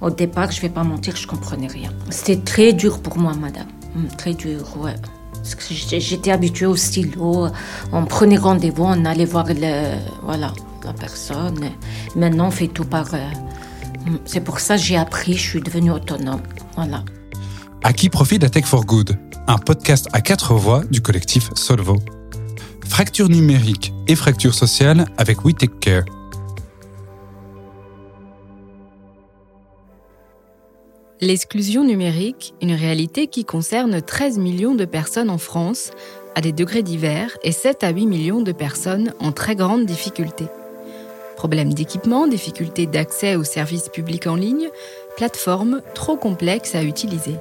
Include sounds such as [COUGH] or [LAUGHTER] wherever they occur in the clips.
Au départ, je vais pas mentir, je comprenais rien. C'était très dur pour moi, madame. Mm, Très dur, ouais. J'étais- habituée au stylo. On prenait rendez-vous, on allait voir le, voilà, la personne. Maintenant, on fait tout par. euh, mm, C'est pour ça que j'ai appris, je suis devenue autonome. Voilà. À qui profite la Tech for Good? Un podcast à quatre voix du collectif Solvo. Fracture numérique et fracture sociale avec We Take Care. L'exclusion numérique, une réalité qui concerne 13 millions de personnes en France, à des degrés divers, et 7 à 8 millions de personnes en très grande difficulté. Problèmes d'équipement, difficultés d'accès aux services publics en ligne, plateformes trop complexes à utiliser.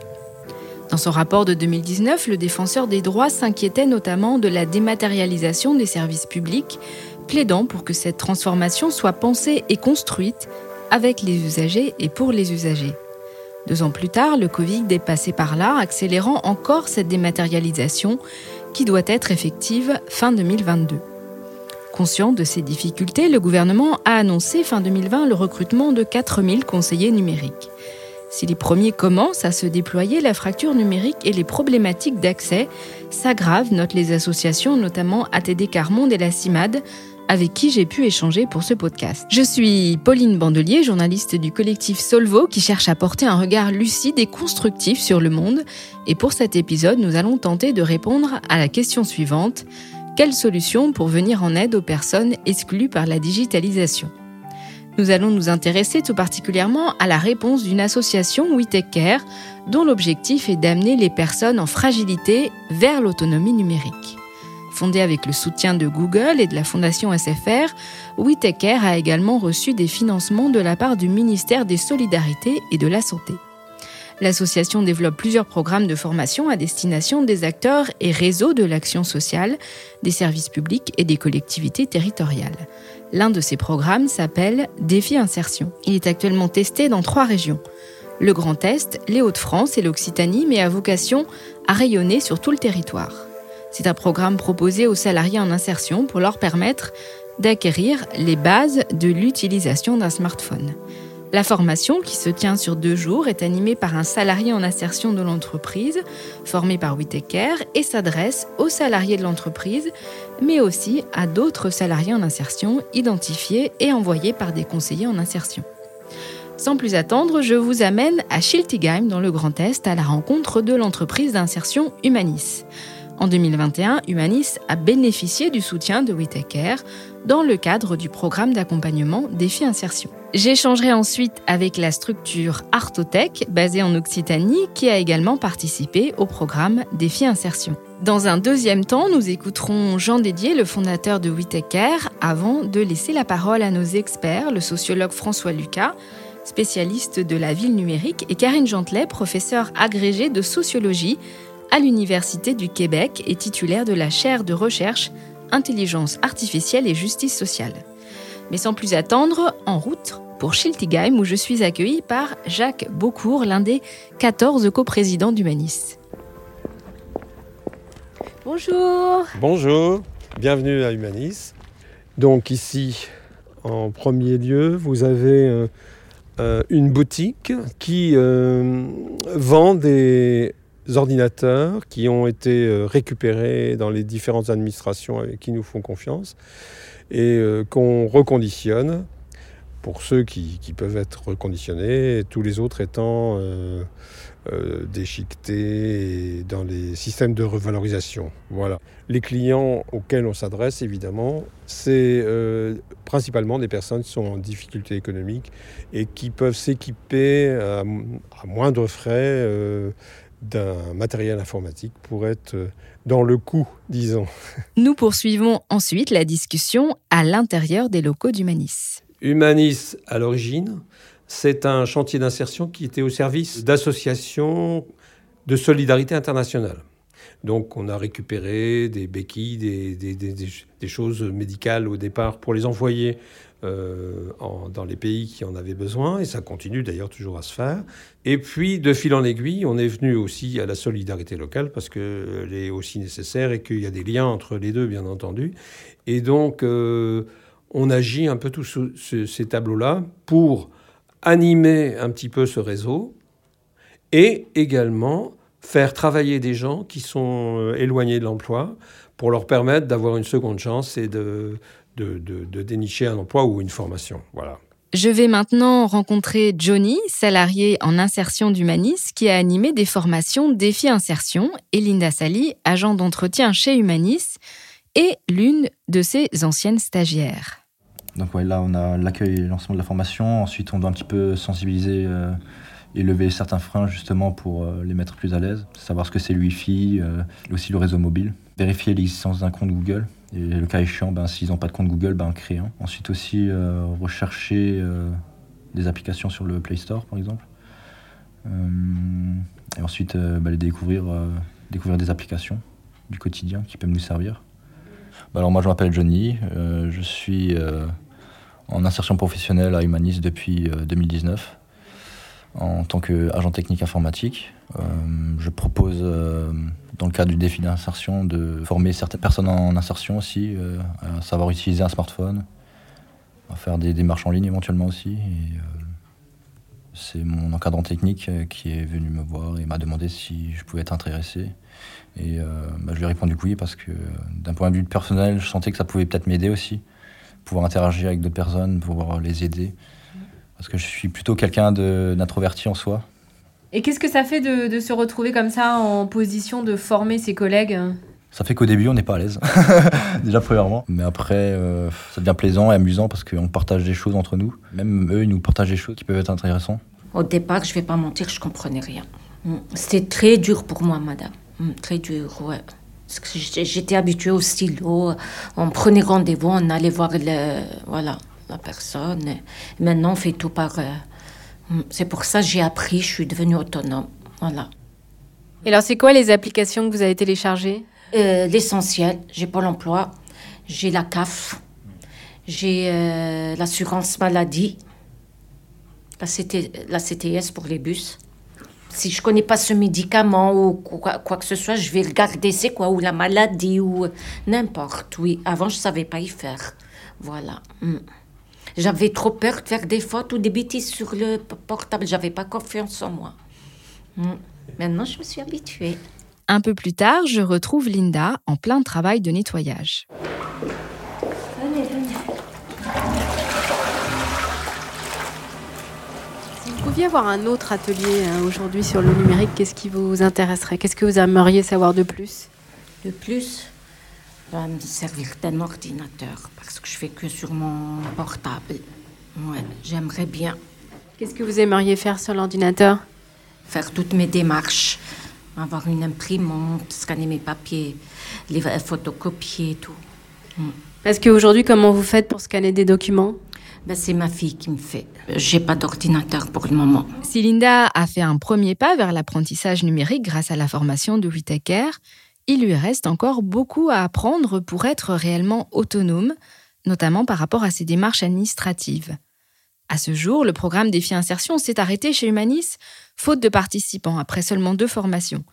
Dans son rapport de 2019, le défenseur des droits s'inquiétait notamment de la dématérialisation des services publics, plaidant pour que cette transformation soit pensée et construite avec les usagers et pour les usagers. Deux ans plus tard, le Covid est passé par là, accélérant encore cette dématérialisation qui doit être effective fin 2022. Conscient de ces difficultés, le gouvernement a annoncé fin 2020 le recrutement de 4000 conseillers numériques. Si les premiers commencent à se déployer, la fracture numérique et les problématiques d'accès s'aggravent, notent les associations, notamment ATD Carmonde et la CIMAD, avec qui j'ai pu échanger pour ce podcast. Je suis Pauline Bandelier, journaliste du collectif Solvo, qui cherche à porter un regard lucide et constructif sur le monde. Et pour cet épisode, nous allons tenter de répondre à la question suivante. Quelles solutions pour venir en aide aux personnes exclues par la digitalisation? Nous allons nous intéresser tout particulièrement à la réponse d'une association We dont l'objectif est d'amener les personnes en fragilité vers l'autonomie numérique. Fondée avec le soutien de Google et de la Fondation SFR, We Take Care a également reçu des financements de la part du ministère des Solidarités et de la Santé. L'association développe plusieurs programmes de formation à destination des acteurs et réseaux de l'action sociale, des services publics et des collectivités territoriales. L'un de ces programmes s'appelle Défi Insertion. Il est actuellement testé dans trois régions. Le Grand Est, les Hauts-de-France et l'Occitanie, mais a vocation à rayonner sur tout le territoire. C'est un programme proposé aux salariés en insertion pour leur permettre d'acquérir les bases de l'utilisation d'un smartphone. La formation, qui se tient sur deux jours, est animée par un salarié en insertion de l'entreprise, formé par Whitaker, et s'adresse aux salariés de l'entreprise, mais aussi à d'autres salariés en insertion identifiés et envoyés par des conseillers en insertion. Sans plus attendre, je vous amène à Schiltigheim, dans le Grand Est, à la rencontre de l'entreprise d'insertion Humanis. En 2021, Humanis a bénéficié du soutien de Whitaker dans le cadre du programme d'accompagnement Défi Insertion. J'échangerai ensuite avec la structure Artotech, basée en Occitanie, qui a également participé au programme Défi Insertion. Dans un deuxième temps, nous écouterons Jean Dédier, le fondateur de Whitaker, avant de laisser la parole à nos experts, le sociologue François Lucas, spécialiste de la ville numérique, et Karine Gentelet, professeure agrégée de sociologie à l'Université du Québec et titulaire de la chaire de recherche Intelligence artificielle et justice sociale. Mais sans plus attendre, en route pour Schiltigheim où je suis accueillie par Jacques Beaucourt, l'un des 14 coprésidents d'Humanis. Bonjour Bonjour, bienvenue à Humanis. Donc ici, en premier lieu, vous avez euh, euh, une boutique qui euh, vend des ordinateurs qui ont été euh, récupérés dans les différentes administrations qui nous font confiance et euh, qu'on reconditionne pour ceux qui, qui peuvent être reconditionnés, tous les autres étant euh, déchiquetés et dans les systèmes de revalorisation. Voilà. Les clients auxquels on s'adresse, évidemment, c'est principalement des personnes qui sont en difficulté économique et qui peuvent s'équiper à, moindre frais d'un matériel informatique pour être euh, dans le coût, disons. [LAUGHS] Nous poursuivons ensuite la discussion à l'intérieur des locaux d'Humanis. Humanis, à l'origine, c'est un chantier d'insertion qui était au service d'associations de solidarité internationale. Donc on a récupéré des béquilles, des, des, des, des choses médicales au départ pour les envoyer euh, dans les pays qui en avaient besoin, et ça continue d'ailleurs toujours à se faire. Et puis, de fil en aiguille, on est venu aussi à la solidarité locale, parce qu'elle est aussi nécessaire et qu'il y a des liens entre les deux, bien entendu. Et donc, euh, on agit un peu tous ce, ces tableaux-là pour animer un petit peu ce réseau et également faire travailler des gens qui sont euh, éloignés de l'emploi pour leur permettre d'avoir une seconde chance et de, de, de, dénicher un emploi ou une formation. Voilà. Je vais maintenant rencontrer Johnny, salarié en insertion d'Humanis, qui a animé des formations Défi Insertion, et Linda Sally, agent d'entretien chez Humanis, et l'une de ses anciennes stagiaires. Donc là, on a l'accueil et le lancement de la formation. Ensuite, on doit un petit peu sensibiliser euh, et lever certains freins justement pour euh, les mettre plus à l'aise. Savoir ce que c'est le Wi-Fi, euh, aussi le réseau mobile. Vérifier l'existence d'un compte Google. Et le cas échéant, ben, s'ils n'ont pas de compte Google, ben, créer un. Ensuite aussi, rechercher des applications sur le Play Store, par exemple. et ensuite, ben, les découvrir, découvrir des applications du quotidien qui peuvent nous servir. alors moi, je m'appelle Johnny. je suis en insertion professionnelle à Humanis depuis 2019 euh, en tant qu'agent technique informatique. Euh, je propose, euh, dans le cadre du défi d'insertion, de former certaines personnes en insertion aussi, à savoir utiliser un smartphone, à faire des démarches en ligne éventuellement aussi. c'est mon encadrant technique qui est venu me voir et m'a demandé si je pouvais être intéressé. Et bah, je lui ai répondu oui parce que d'un point de vue personnel, je sentais que ça pouvait peut-être m'aider aussi pouvoir interagir avec d'autres personnes, pouvoir les aider. Parce que je suis plutôt quelqu'un d'introverti en soi. Et qu'est-ce que ça fait de, se retrouver comme ça en position de former ses collègues? Ça fait qu'au début, on n'est pas à l'aise, [LAUGHS] déjà premièrement. Mais après, euh, ça devient plaisant et amusant parce qu'on partage des choses entre nous. Même eux, ils nous partagent des choses qui peuvent être intéressantes. Au départ, je vais pas mentir, je comprenais rien. Mm. C'était très dur pour moi, madame. Mm, très dur, ouais. J'étais habituée au stylo. On prenait rendez-vous, on allait voir le, voilà, la personne. maintenant, on fait tout par. Euh, c'est pour ça que j'ai appris, je suis devenue autonome. Voilà. Et alors, c'est quoi les applications que vous avez téléchargées? Euh, L'essentiel. J'ai Pôle emploi, j'ai la CAF, j'ai euh, l'assurance maladie, la, la CTS pour les bus si je connais pas ce médicament ou quoi, quoi que ce soit, je vais regarder c'est quoi, ou la maladie, ou n'importe. Oui, avant, je savais pas y faire. Voilà. Hmm. J'avais trop peur de faire des fautes ou des bêtises sur le portable. J'avais pas confiance en moi. Hmm. Maintenant, je me suis habituée. Un peu plus tard, je retrouve Linda en plein travail de nettoyage. pouviez avoir un autre atelier hein, aujourd'hui sur le numérique, qu'est-ce qui vous intéresserait? Qu'est-ce que vous aimeriez savoir de plus? De plus? Va me servir d'un ordinateur parce que je fais que sur mon portable. Ouais, j'aimerais bien. Qu'est-ce que vous aimeriez faire sur l'ordinateur? Faire toutes mes démarches, avoir une imprimante, scanner mes papiers, les photocopier, tout. Mm. Parce qu'aujourd'hui, comment vous faites pour scanner des documents? Ben, c'est ma fille qui me fait. J'ai pas d'ordinateur pour le moment. Si Linda a fait un premier pas vers l'apprentissage numérique grâce à la formation de Whitaker, il lui reste encore beaucoup à apprendre pour être réellement autonome, notamment par rapport à ses démarches administratives. À ce jour, le programme Défi Insertion s'est arrêté chez Humanis, faute de participants, après seulement deux formations.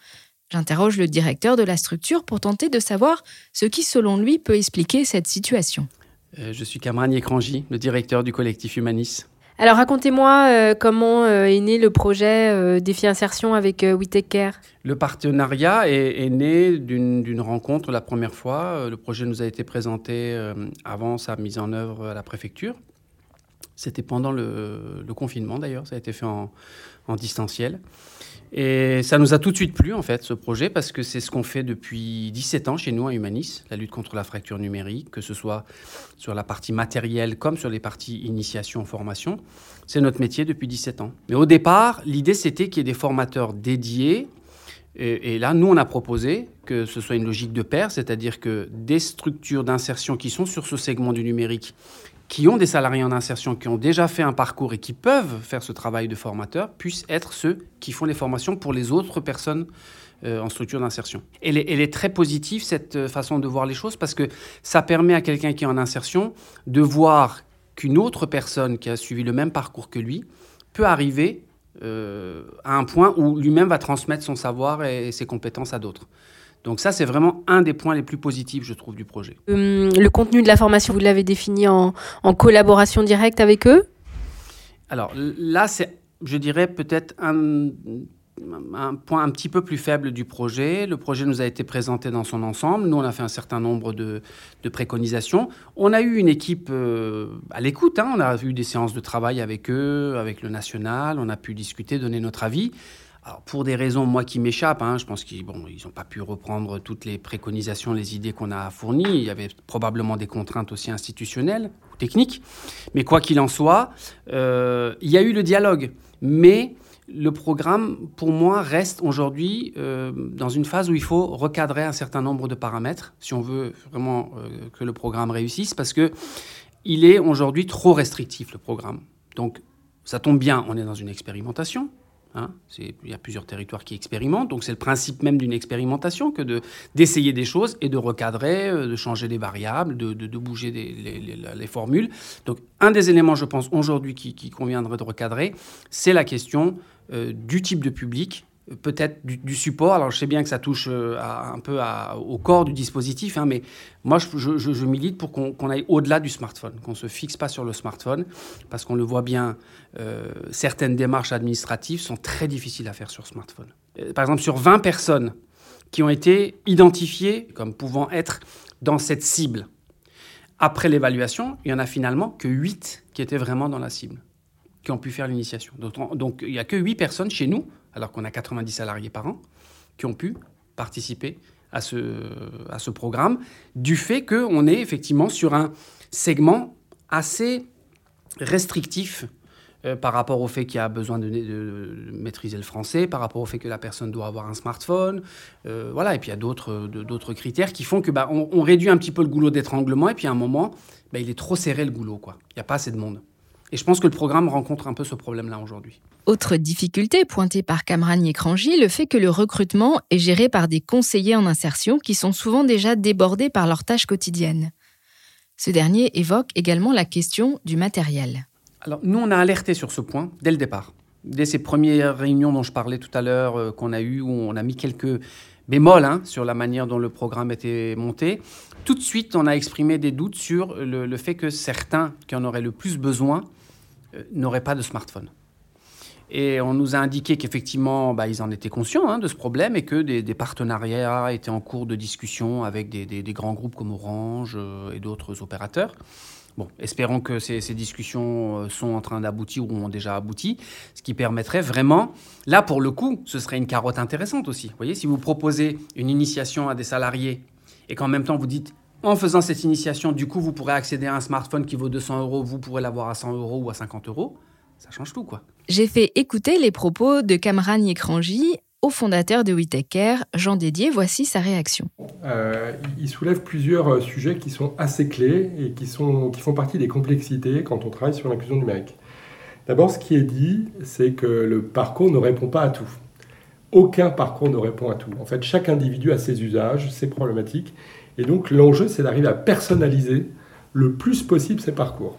J'interroge le directeur de la structure pour tenter de savoir ce qui, selon lui, peut expliquer cette situation. Euh, je suis Cameron Yekranji, le directeur du collectif Humanis. Alors racontez-moi euh, comment euh, est né le projet Défi Insertion avec We. Le partenariat est, né d'une rencontre la première fois. Le projet nous a été présenté avant sa mise en œuvre à la préfecture. C'était pendant le, confinement d'ailleurs, ça a été fait en distanciel. Et ça nous a tout de suite plu, en fait, ce projet, parce que c'est ce qu'on fait depuis 17 ans chez nous à Humanis, la lutte contre la fracture numérique, que ce soit sur la partie matérielle comme sur les parties initiation, formation. C'est notre métier depuis 17 ans. Mais au départ, l'idée, c'était qu'il y ait des formateurs dédiés. Et, là, nous, on a proposé que ce soit une logique de pair, c'est-à-dire que des structures d'insertion qui sont sur ce segment du numérique qui ont des salariés en insertion, qui ont déjà fait un parcours et qui peuvent faire ce travail de formateur, puissent être ceux qui font les formations pour les autres personnes euh, en structure d'insertion. Elle, est très positive, cette euh, façon de voir les choses, parce que ça permet à quelqu'un qui est en insertion de voir qu'une autre personne qui a suivi le même parcours que lui peut arriver euh, à un point où lui-même va transmettre son savoir et ses compétences à d'autres. Donc ça, c'est vraiment un des points les plus positifs, je trouve, du projet. Hum, le contenu de la formation, vous l'avez défini en, collaboration directe avec eux? Alors là, c'est, je dirais, peut-être un, un point un petit peu plus faible du projet. Le projet nous a été présenté dans son ensemble. Nous, on a fait un certain nombre de, préconisations. On a eu une équipe euh, à l'écoute. Hein. On a eu des séances de travail avec eux, avec le national. On a pu discuter, donner notre avis. Pour des raisons, moi, qui m'échappent, hein, je pense qu'ils n'ont pas pu reprendre toutes les préconisations, les idées qu'on a fournies. Il y avait probablement des contraintes aussi institutionnelles ou techniques. Mais quoi qu'il en soit, euh, il y a eu le dialogue. Mais le programme, pour moi, reste aujourd'hui euh, dans une phase où il faut recadrer un certain nombre de paramètres si on veut vraiment euh, que le programme réussisse, parce que il est aujourd'hui trop restrictif, le programme. Donc, ça tombe bien, on est dans une expérimentation. Hein, il y a plusieurs territoires qui expérimentent, donc c'est le principe même d'une expérimentation que de, d'essayer des choses et de recadrer, euh, de changer les variables, de, de, bouger les, formules. Donc un des éléments, je pense, aujourd'hui qui, qui conviendrait de recadrer, c'est la question euh, du type de public peut-être du, support. Alors, je sais bien que ça touche euh, un peu au corps du dispositif, hein, mais moi, je, milite pour qu'on aille au-delà du smartphone, qu'on ne se fixe pas sur le smartphone, parce qu'on le voit bien, euh, certaines démarches administratives sont très difficiles à faire sur smartphone. Euh, par exemple, sur 20 personnes qui ont été identifiées comme pouvant être dans cette cible, après l'évaluation, il y en a finalement que 8 qui étaient vraiment dans la cible, qui ont pu faire l'initiation. Donc, donc, il n'y a que 8 personnes chez nous alors qu'on a 90 salariés par an, qui ont pu participer à ce, à ce programme, du fait qu'on est effectivement sur un segment assez restrictif euh, par rapport au fait qu'il y a besoin de, maîtriser le français, par rapport au fait que la personne doit avoir un smartphone, euh, voilà, et puis il y a d'autres, d'autres critères qui font que bah, on, réduit un petit peu le goulot d'étranglement, et puis à un moment, bah, il est trop serré le goulot, quoi. Il n'y a pas assez de monde. Et je pense que le programme rencontre un peu ce problème-là aujourd'hui. Autre difficulté pointée par Cameron Yekranji, le fait que le recrutement est géré par des conseillers en insertion qui sont souvent déjà débordés par leurs tâches quotidiennes. Ce dernier évoque également la question du matériel. Alors nous, on a alerté sur ce point dès le départ. Dès ces premières réunions dont je parlais tout à l'heure, euh, qu'on a eues, où on a mis quelques bémols hein, sur la manière dont le programme était monté, tout de suite, on a exprimé des doutes sur le fait que certains qui en auraient le plus besoin n'auraient pas de smartphone. Et on nous a indiqué qu'effectivement, bah, ils en étaient conscients hein, de ce problème et que des, partenariats étaient en cours de discussion avec des, grands groupes comme Orange euh, et d'autres opérateurs. Bon, espérons que ces, discussions euh, sont en train d'aboutir ou ont déjà abouti, ce qui permettrait vraiment, là pour le coup, ce serait une carotte intéressante aussi. Vous voyez, si vous proposez une initiation à des salariés et qu'en même temps vous dites en faisant cette initiation, du coup, vous pourrez accéder à un smartphone qui vaut 200 euros, vous pourrez l'avoir à 100 euros ou à 50 euros. Ça change tout, quoi. J'ai fait écouter les propos de Kamran Yekranji au fondateur de WeTakeCare, Jean Dédier. Voici sa réaction. Euh, il soulève plusieurs euh, sujets qui sont assez clés et qui, sont, qui font partie des complexités quand on travaille sur l'inclusion numérique. D'abord, ce qui est dit, c'est que le parcours ne répond pas à tout. Aucun parcours ne répond à tout. En fait, chaque individu a ses usages, ses problématiques, et donc l'enjeu, c'est d'arriver à personnaliser le plus possible ces parcours.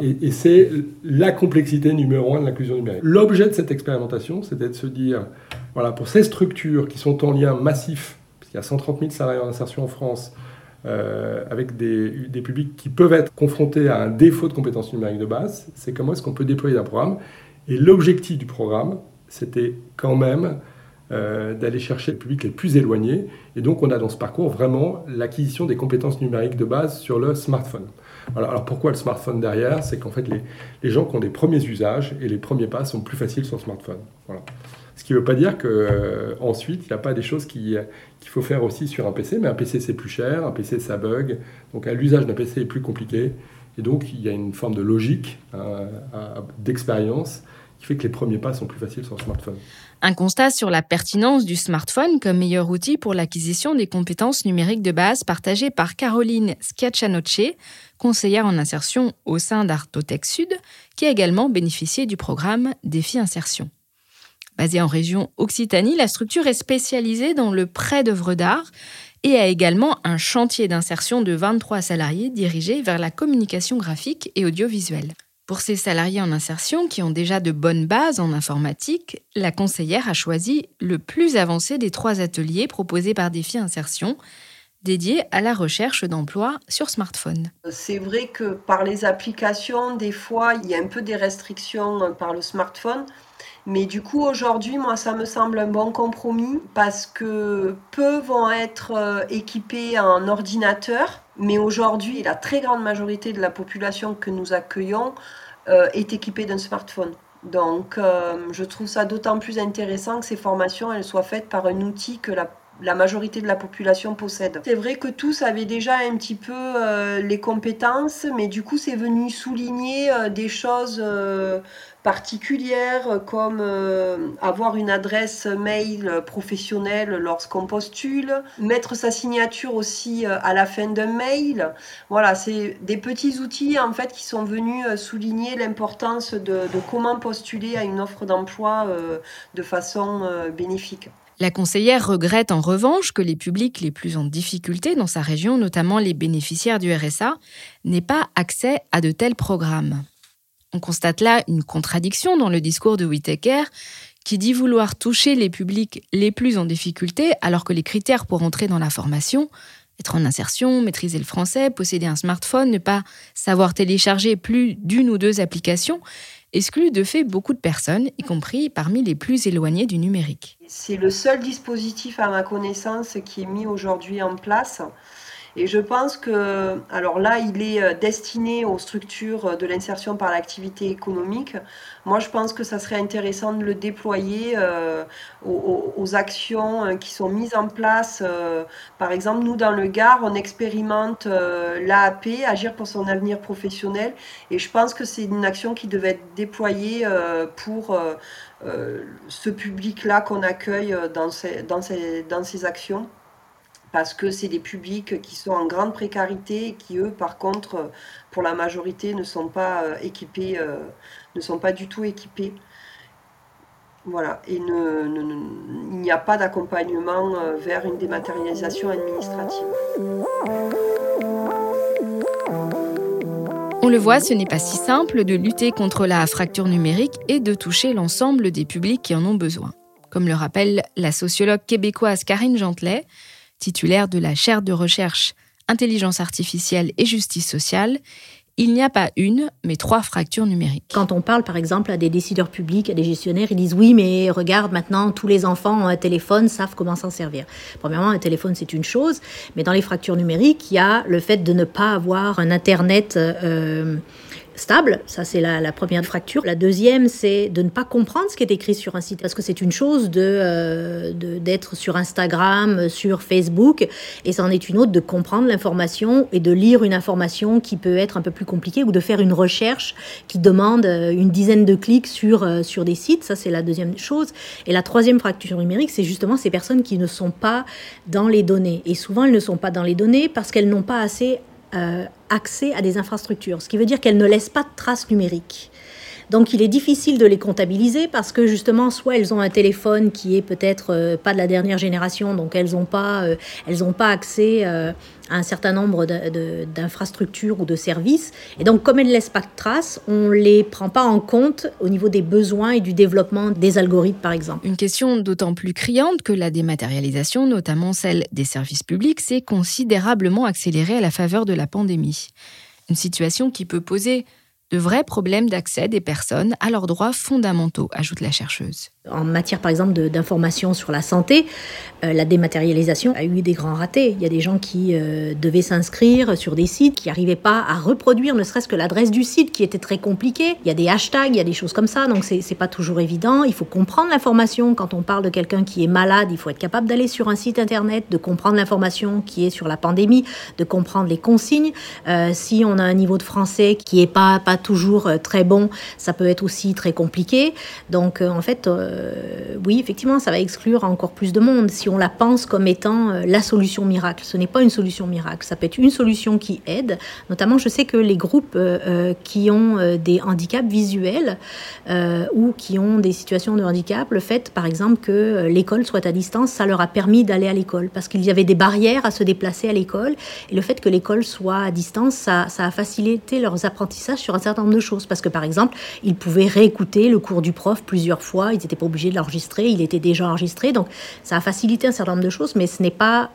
Et, c'est la complexité numéro un de l'inclusion numérique. L'objet de cette expérimentation, c'était de se dire, voilà, pour ces structures qui sont en lien massif, puisqu'il y a 130 000 salariés en insertion en France, euh, avec des, des, publics qui peuvent être confrontés à un défaut de compétences numériques de base, c'est comment est-ce qu'on peut déployer un programme. Et l'objectif du programme, c'était quand même euh, d'aller chercher le public les plus éloignés. Et donc, on a dans ce parcours vraiment l'acquisition des compétences numériques de base sur le smartphone. Alors, pourquoi le smartphone derrière? C'est qu'en fait, les, gens qui ont des premiers usages et les premiers pas sont plus faciles sur le smartphone. Voilà. Ce qui ne veut pas dire qu'ensuite, euh, ensuite il n'y a pas des choses qu'il faut faire aussi sur un PC, mais un PC, c'est plus cher, un PC, ça bug. Donc, l'usage d'un PC est plus compliqué. Et donc, il y a une forme de logique, euh, d'expérience, qui fait que les premiers pas sont plus faciles sur le smartphone. Un constat sur la pertinence du smartphone comme meilleur outil pour l'acquisition des compétences numériques de base partagé par Caroline Schiaccianoce, conseillère en insertion au sein d'Artotech Sud, qui a également bénéficié du programme Défi Insertion. Basée en région Occitanie, la structure est spécialisée dans le prêt d'œuvres d'art et a également un chantier d'insertion de 23 salariés dirigé vers la communication graphique et audiovisuelle. Pour ces salariés en insertion qui ont déjà de bonnes bases en informatique, la conseillère a choisi le plus avancé des trois ateliers proposés par Défi Insertion, dédié à la recherche d'emploi sur smartphone. C'est vrai que par les applications, des fois, il y a un peu des restrictions par le smartphone. Mais du coup, aujourd'hui, moi, ça me semble un bon compromis parce que peu vont être euh, équipés en ordinateur. Mais aujourd'hui, la très grande majorité de la population que nous accueillons euh, est équipée d'un smartphone. Donc, euh, je trouve ça d'autant plus intéressant que ces formations elles soient faites par un outil que la la majorité de la population possède. C'est vrai que tous avaient déjà un petit peu euh, les compétences, mais du coup c'est venu souligner euh, des choses euh, particulières comme avoir une adresse mail professionnelle lorsqu'on postule, mettre sa signature aussi à la fin d'un mail. Voilà, c'est des petits outils en fait qui sont venus souligner l'importance de, de, comment postuler à une offre d'emploi de façon bénéfique. La conseillère regrette en revanche que les publics les plus en difficulté dans sa région, notamment les bénéficiaires du RSA, n'aient pas accès à de tels programmes. On constate là une contradiction dans le discours de Whittaker, qui dit vouloir toucher les publics les plus en difficulté alors que les critères pour entrer dans la formation, être en insertion, maîtriser le français, posséder un smartphone, ne pas savoir télécharger plus d'une ou deux applications, exclut de fait beaucoup de personnes, y compris parmi les plus éloignées du numérique. C'est le seul dispositif à ma connaissance qui est mis aujourd'hui en place et je pense que, alors là, il est euh, destiné aux structures de l'insertion par l'activité économique. Moi, je pense que ça serait intéressant de le déployer euh, aux, actions euh, qui sont mises en place. par exemple, nous, dans le Gard, on expérimente l'AAP, Agir pour son avenir professionnel. Et je pense que c'est une action qui devait être déployée pour ce public-là qu'on accueille dans dans dans ces actions parce que c'est des publics qui sont en grande précarité et qui, eux, par contre, pour la majorité, ne sont pas euh, équipés, euh, ne sont pas du tout équipés. Voilà, et il n'y a pas d'accompagnement euh, vers une dématérialisation administrative. On le voit, ce n'est pas si simple de lutter contre la fracture numérique et de toucher l'ensemble des publics qui en ont besoin. Comme le rappelle la sociologue québécoise Karine Gentelet, titulaire de la chaire de recherche Intelligence artificielle et justice sociale, il n'y a pas une, mais trois fractures numériques. Quand on parle par exemple à des décideurs publics, à des gestionnaires, ils disent oui, mais regarde maintenant, tous les enfants ont un téléphone, savent comment s'en servir. Premièrement, un téléphone, c'est une chose, mais dans les fractures numériques, il y a le fait de ne pas avoir un Internet. Euh, stable. Ça, c'est la, première fracture. La deuxième, c'est de ne pas comprendre ce qui est écrit sur un site. Parce que c'est une chose euh, d'être sur Instagram, sur Facebook, et c'en est une autre de comprendre l'information et de lire une information qui peut être un peu plus compliquée ou de faire une recherche qui demande euh, une dizaine de clics sur, euh, sur des sites. Ça, c'est la deuxième chose. Et la troisième fracture numérique, c'est justement ces personnes qui ne sont pas dans les données. Et souvent, elles ne sont pas dans les données parce qu'elles n'ont pas assez accès à des infrastructures, ce qui veut dire qu'elles ne laissent pas de traces numériques. Donc il est difficile de les comptabiliser parce que justement, soit elles ont un téléphone qui est peut-être euh, pas de la dernière génération, donc elles n'ont pas, euh, pas accès euh, à un certain nombre d'infrastructures ou de services. Et donc comme elles ne laissent pas de traces, on ne les prend pas en compte au niveau des besoins et du développement des algorithmes, par exemple. Une question d'autant plus criante que la dématérialisation, notamment celle des services publics, s'est considérablement accélérée à la faveur de la pandémie. Une situation qui peut poser de vrais problèmes d'accès des personnes à leurs droits fondamentaux, ajoute la chercheuse. En matière, par exemple, d'information sur la santé, euh, la dématérialisation a eu des grands ratés. Il y a des gens qui euh, devaient s'inscrire sur des sites, qui n'arrivaient pas à reproduire ne serait-ce que l'adresse du site, qui était très compliqué. Il y a des hashtags, il y a des choses comme ça, donc c'est pas toujours évident. Il faut comprendre l'information. Quand on parle de quelqu'un qui est malade, il faut être capable d'aller sur un site internet, de comprendre l'information qui est sur la pandémie, de comprendre les consignes. Euh, si on a un niveau de français qui est pas, pas toujours très bon, ça peut être aussi très compliqué. Donc, en fait, euh, oui, effectivement, ça va exclure encore plus de monde si on la pense comme étant euh, la solution miracle. Ce n'est pas une solution miracle, ça peut être une solution qui aide. Notamment, je sais que les groupes euh, qui ont des handicaps visuels ou qui ont des situations de handicap, le fait, par exemple, que l'école soit à distance, ça leur a permis d'aller à l'école parce qu'il y avait des barrières à se déplacer à l'école. Et le fait que l'école soit à distance, ça, a facilité leurs apprentissages sur un certain nombre de choses. Parce que, par exemple, ils pouvaient réécouter le cours du prof plusieurs fois, ils n'étaient pas obligé de l'enregistrer, il était déjà enregistré, donc ça a facilité un certain nombre de choses, mais ce n'est pas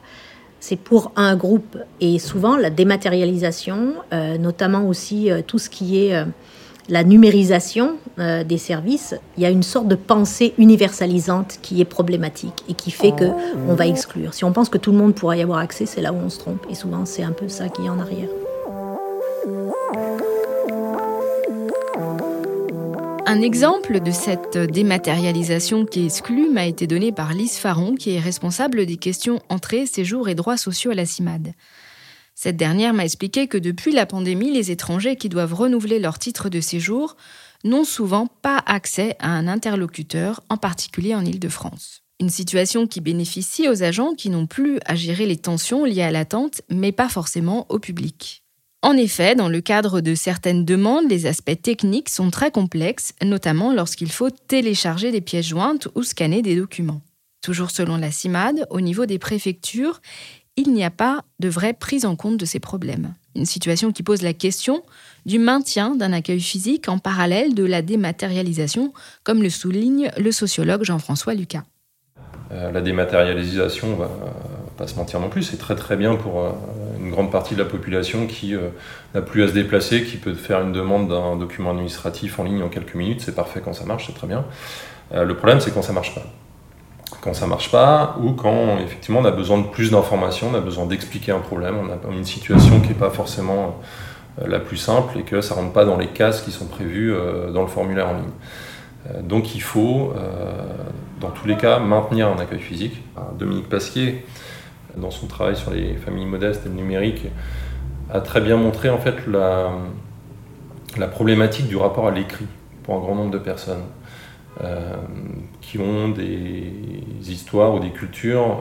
c'est pour un groupe. Et souvent, la dématérialisation, euh, notamment aussi euh, tout ce qui est euh, la numérisation des services, il y a une sorte de pensée universalisante qui est problématique et qui fait que on va exclure. Si on pense que tout le monde pourra y avoir accès, c'est là où on se trompe. Et souvent, c'est un peu ça qui est en arrière. Un exemple de cette dématérialisation qui exclut m'a été donné par Lise Faron, qui est responsable des questions entrée, séjour et droits sociaux à la CIMAD. Cette dernière m'a expliqué que depuis la pandémie, les étrangers qui doivent renouveler leur titre de séjour n'ont souvent pas accès à un interlocuteur, en particulier en Île-de-France. Une situation qui bénéficie aux agents qui n'ont plus à gérer les tensions liées à l'attente, mais pas forcément au public. En effet, dans le cadre de certaines demandes, les aspects techniques sont très complexes, notamment lorsqu'il faut télécharger des pièces jointes ou scanner des documents. Toujours selon la CIMAD, au niveau des préfectures, il n'y a pas de vraie prise en compte de ces problèmes. Une situation qui pose la question du maintien d'un accueil physique en parallèle de la dématérialisation, comme le souligne le sociologue Jean-François Lucas. Euh, la dématérialisation, va pas se mentir non plus, c'est très très bien pour euh, une grande partie de la population qui euh, n'a plus à se déplacer, qui peut faire une demande d'un document administratif en ligne en quelques minutes, c'est parfait quand ça marche, c'est très bien. le problème, c'est quand ça marche pas. Quand ça marche pas, ou quand effectivement on a besoin de plus d'informations, on a besoin d'expliquer un problème, on a une situation qui n'est pas forcément la plus simple et que ça rentre pas dans les cases qui sont prévues dans le formulaire en ligne. Euh, donc il faut, euh, dans tous les cas, maintenir un accueil physique. Dominique Pasquier, dans son travail sur les familles modestes et le numérique, a très bien montré en fait la, problématique du rapport à l'écrit pour un grand nombre de personnes euh, qui ont des histoires ou des cultures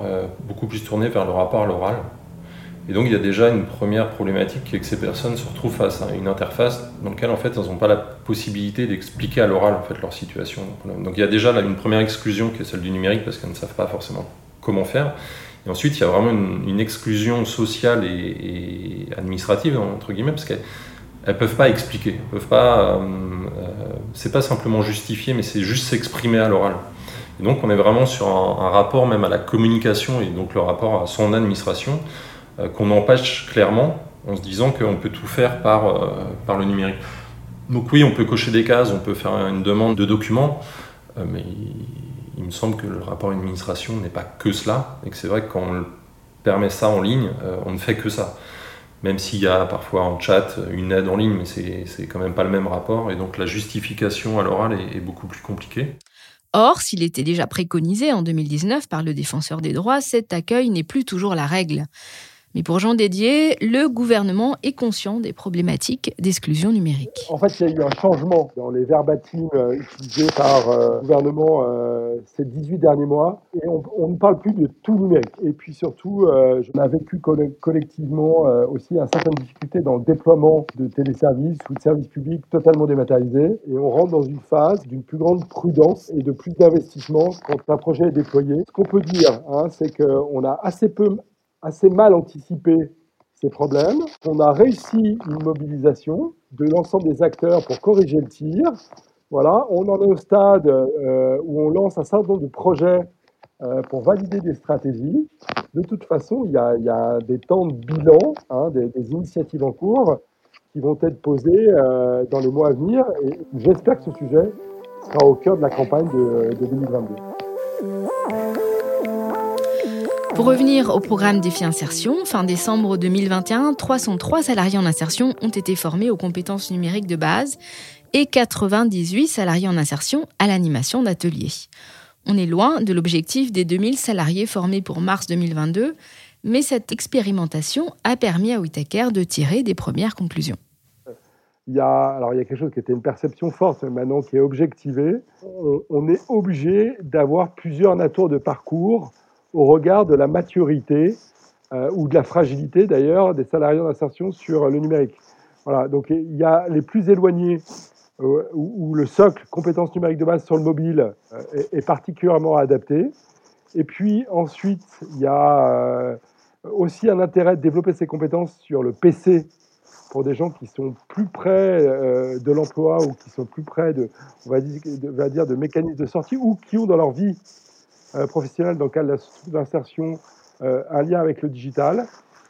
beaucoup plus tournées vers le rapport à l'oral. Et donc il y a déjà une première problématique qui est que ces personnes se retrouvent face à une interface dans laquelle en fait elles n'ont pas la possibilité d'expliquer à l'oral en fait leur situation. Donc il y a déjà là une première exclusion qui est celle du numérique parce qu'elles ne savent pas forcément comment faire. Et ensuite il y a vraiment une, exclusion sociale et, administrative entre guillemets parce qu'elles elles peuvent pas expliquer, elles peuvent pas. Euh, euh, c'est pas simplement justifier, mais c'est juste s'exprimer à l'oral. Donc on est vraiment sur un, rapport même à la communication et donc le rapport à son administration euh, qu'on empêche clairement en se disant qu'on peut tout faire par, par le numérique. Donc oui, on peut cocher des cases, on peut faire une demande de documents, mais il me semble que le rapport administration n'est pas que cela, et que c'est vrai que quand on permet ça en ligne, on ne fait que ça. Même s'il y a parfois en chat une aide en ligne, mais c'est quand même pas le même rapport, et donc la justification à l'oral est beaucoup plus compliquée. Or, s'il était déjà préconisé en 2019 par le défenseur des droits, cet accueil n'est plus toujours la règle. Mais pour Jean Dédier, le gouvernement est conscient des problématiques d'exclusion numérique. En fait, il y a eu un changement dans les verbatims euh, utilisés par euh, le gouvernement euh, ces 18 derniers mois. Et on, ne parle plus de tout numérique. Et puis surtout, on a vécu collectivement aussi une certaine difficulté dans le déploiement de téléservices ou de services publics totalement dématérialisés. Et on rentre dans une phase d'une plus grande prudence et de plus d'investissement quand un projet est déployé. Ce qu'on peut dire, hein, c'est qu'on a assez peu assez mal anticipé ces problèmes. On a réussi une mobilisation de l'ensemble des acteurs pour corriger le tir. Voilà, on en est au stade euh, où on lance un certain nombre de projets euh, pour valider des stratégies. De toute façon, il y a, des temps de bilan, hein, des, initiatives en cours qui vont être posées euh, dans les mois à venir. Et j'espère que ce sujet sera au cœur de la campagne de, de 2022. Pour revenir au programme Défi Insertion, fin décembre 2021, 303 salariés en insertion ont été formés aux compétences numériques de base et 98 salariés en insertion à l'animation d'ateliers. On est loin de l'objectif des 2000 salariés formés pour mars 2022, mais cette expérimentation a permis à Whitaker de tirer des premières conclusions. Il y, a, alors il y a quelque chose qui était une perception forte, maintenant qui est objectivée. On, on est obligé d'avoir plusieurs natures de parcours au regard de la maturité euh, ou de la fragilité d'ailleurs des salariés d'insertion sur le numérique. Voilà, donc il y a les plus éloignés euh, où, le socle compétences numériques de base sur le mobile euh, est, particulièrement adapté. Et puis ensuite, il y a aussi un intérêt de développer ces compétences sur le PC pour des gens qui sont plus près de l'emploi ou qui sont plus près de, de mécanismes de sortie ou qui ont dans leur vie euh, professionnels dans le cadre de l'insertion euh, un lien avec le digital.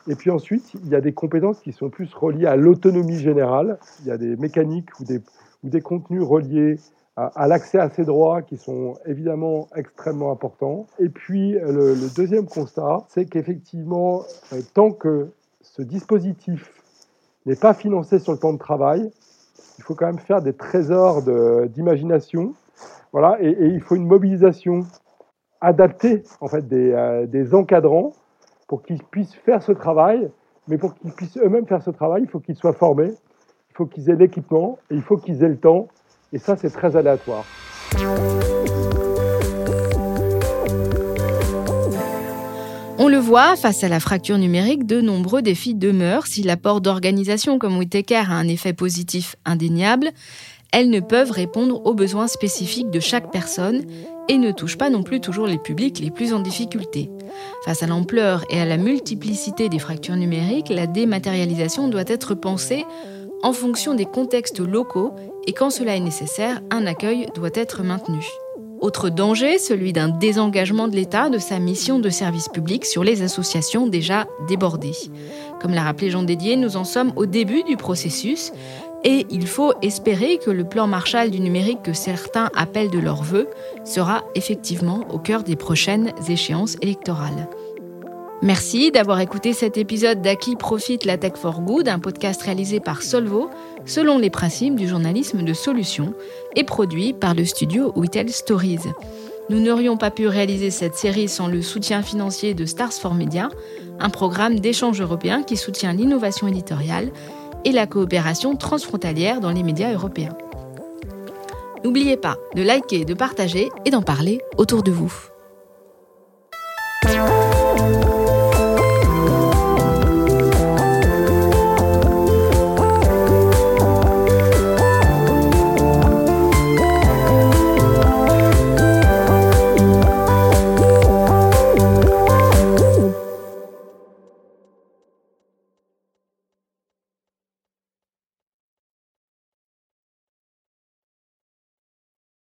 Et puis ensuite, il y a des compétences qui sont plus reliées à l'autonomie générale. Il y a des mécaniques ou des, ou des contenus reliés à, l'accès à ces droits qui sont évidemment extrêmement importants. Et puis le, deuxième constat, c'est qu'effectivement, euh, tant que ce dispositif n'est pas financé sur le temps de travail, il faut quand même faire des trésors d'imagination. Voilà, et, il faut une mobilisation adaptée en fait des, euh, des encadrants pour qu'ils puissent faire ce travail, mais pour qu'ils puissent eux-mêmes faire ce travail, il faut qu'ils soient formés, il faut qu'ils aient l'équipement et il faut qu'ils aient le temps. Et ça, c'est très aléatoire. On le voit, face à la fracture numérique, de nombreux défis demeurent. Si l'apport d'organisations comme Whitaker a un effet positif indéniable, elles ne peuvent répondre aux besoins spécifiques de chaque personne et ne touchent pas non plus toujours les publics les plus en difficulté. Face à l'ampleur et à la multiplicité des fractures numériques, la dématérialisation doit être pensée en fonction des contextes locaux et quand cela est nécessaire, un accueil doit être maintenu. Autre danger, celui d'un désengagement de l'État de sa mission de service public sur les associations déjà débordées. Comme l'a rappelé Jean Dédier, nous en sommes au début du processus et il faut espérer que le plan Marshall du numérique que certains appellent de leur vœu sera effectivement au cœur des prochaines échéances électorales. Merci d'avoir écouté cet épisode d'À qui profite la Tech for Good, un podcast réalisé par Solvo selon les principes du journalisme de solution et produit par le studio Tell Stories. Nous n'aurions pas pu réaliser cette série sans le soutien financier de Stars for Media, un programme d'échange européen qui soutient l'innovation éditoriale et la coopération transfrontalière dans les médias européens. N'oubliez pas de liker, de partager et d'en parler autour de vous.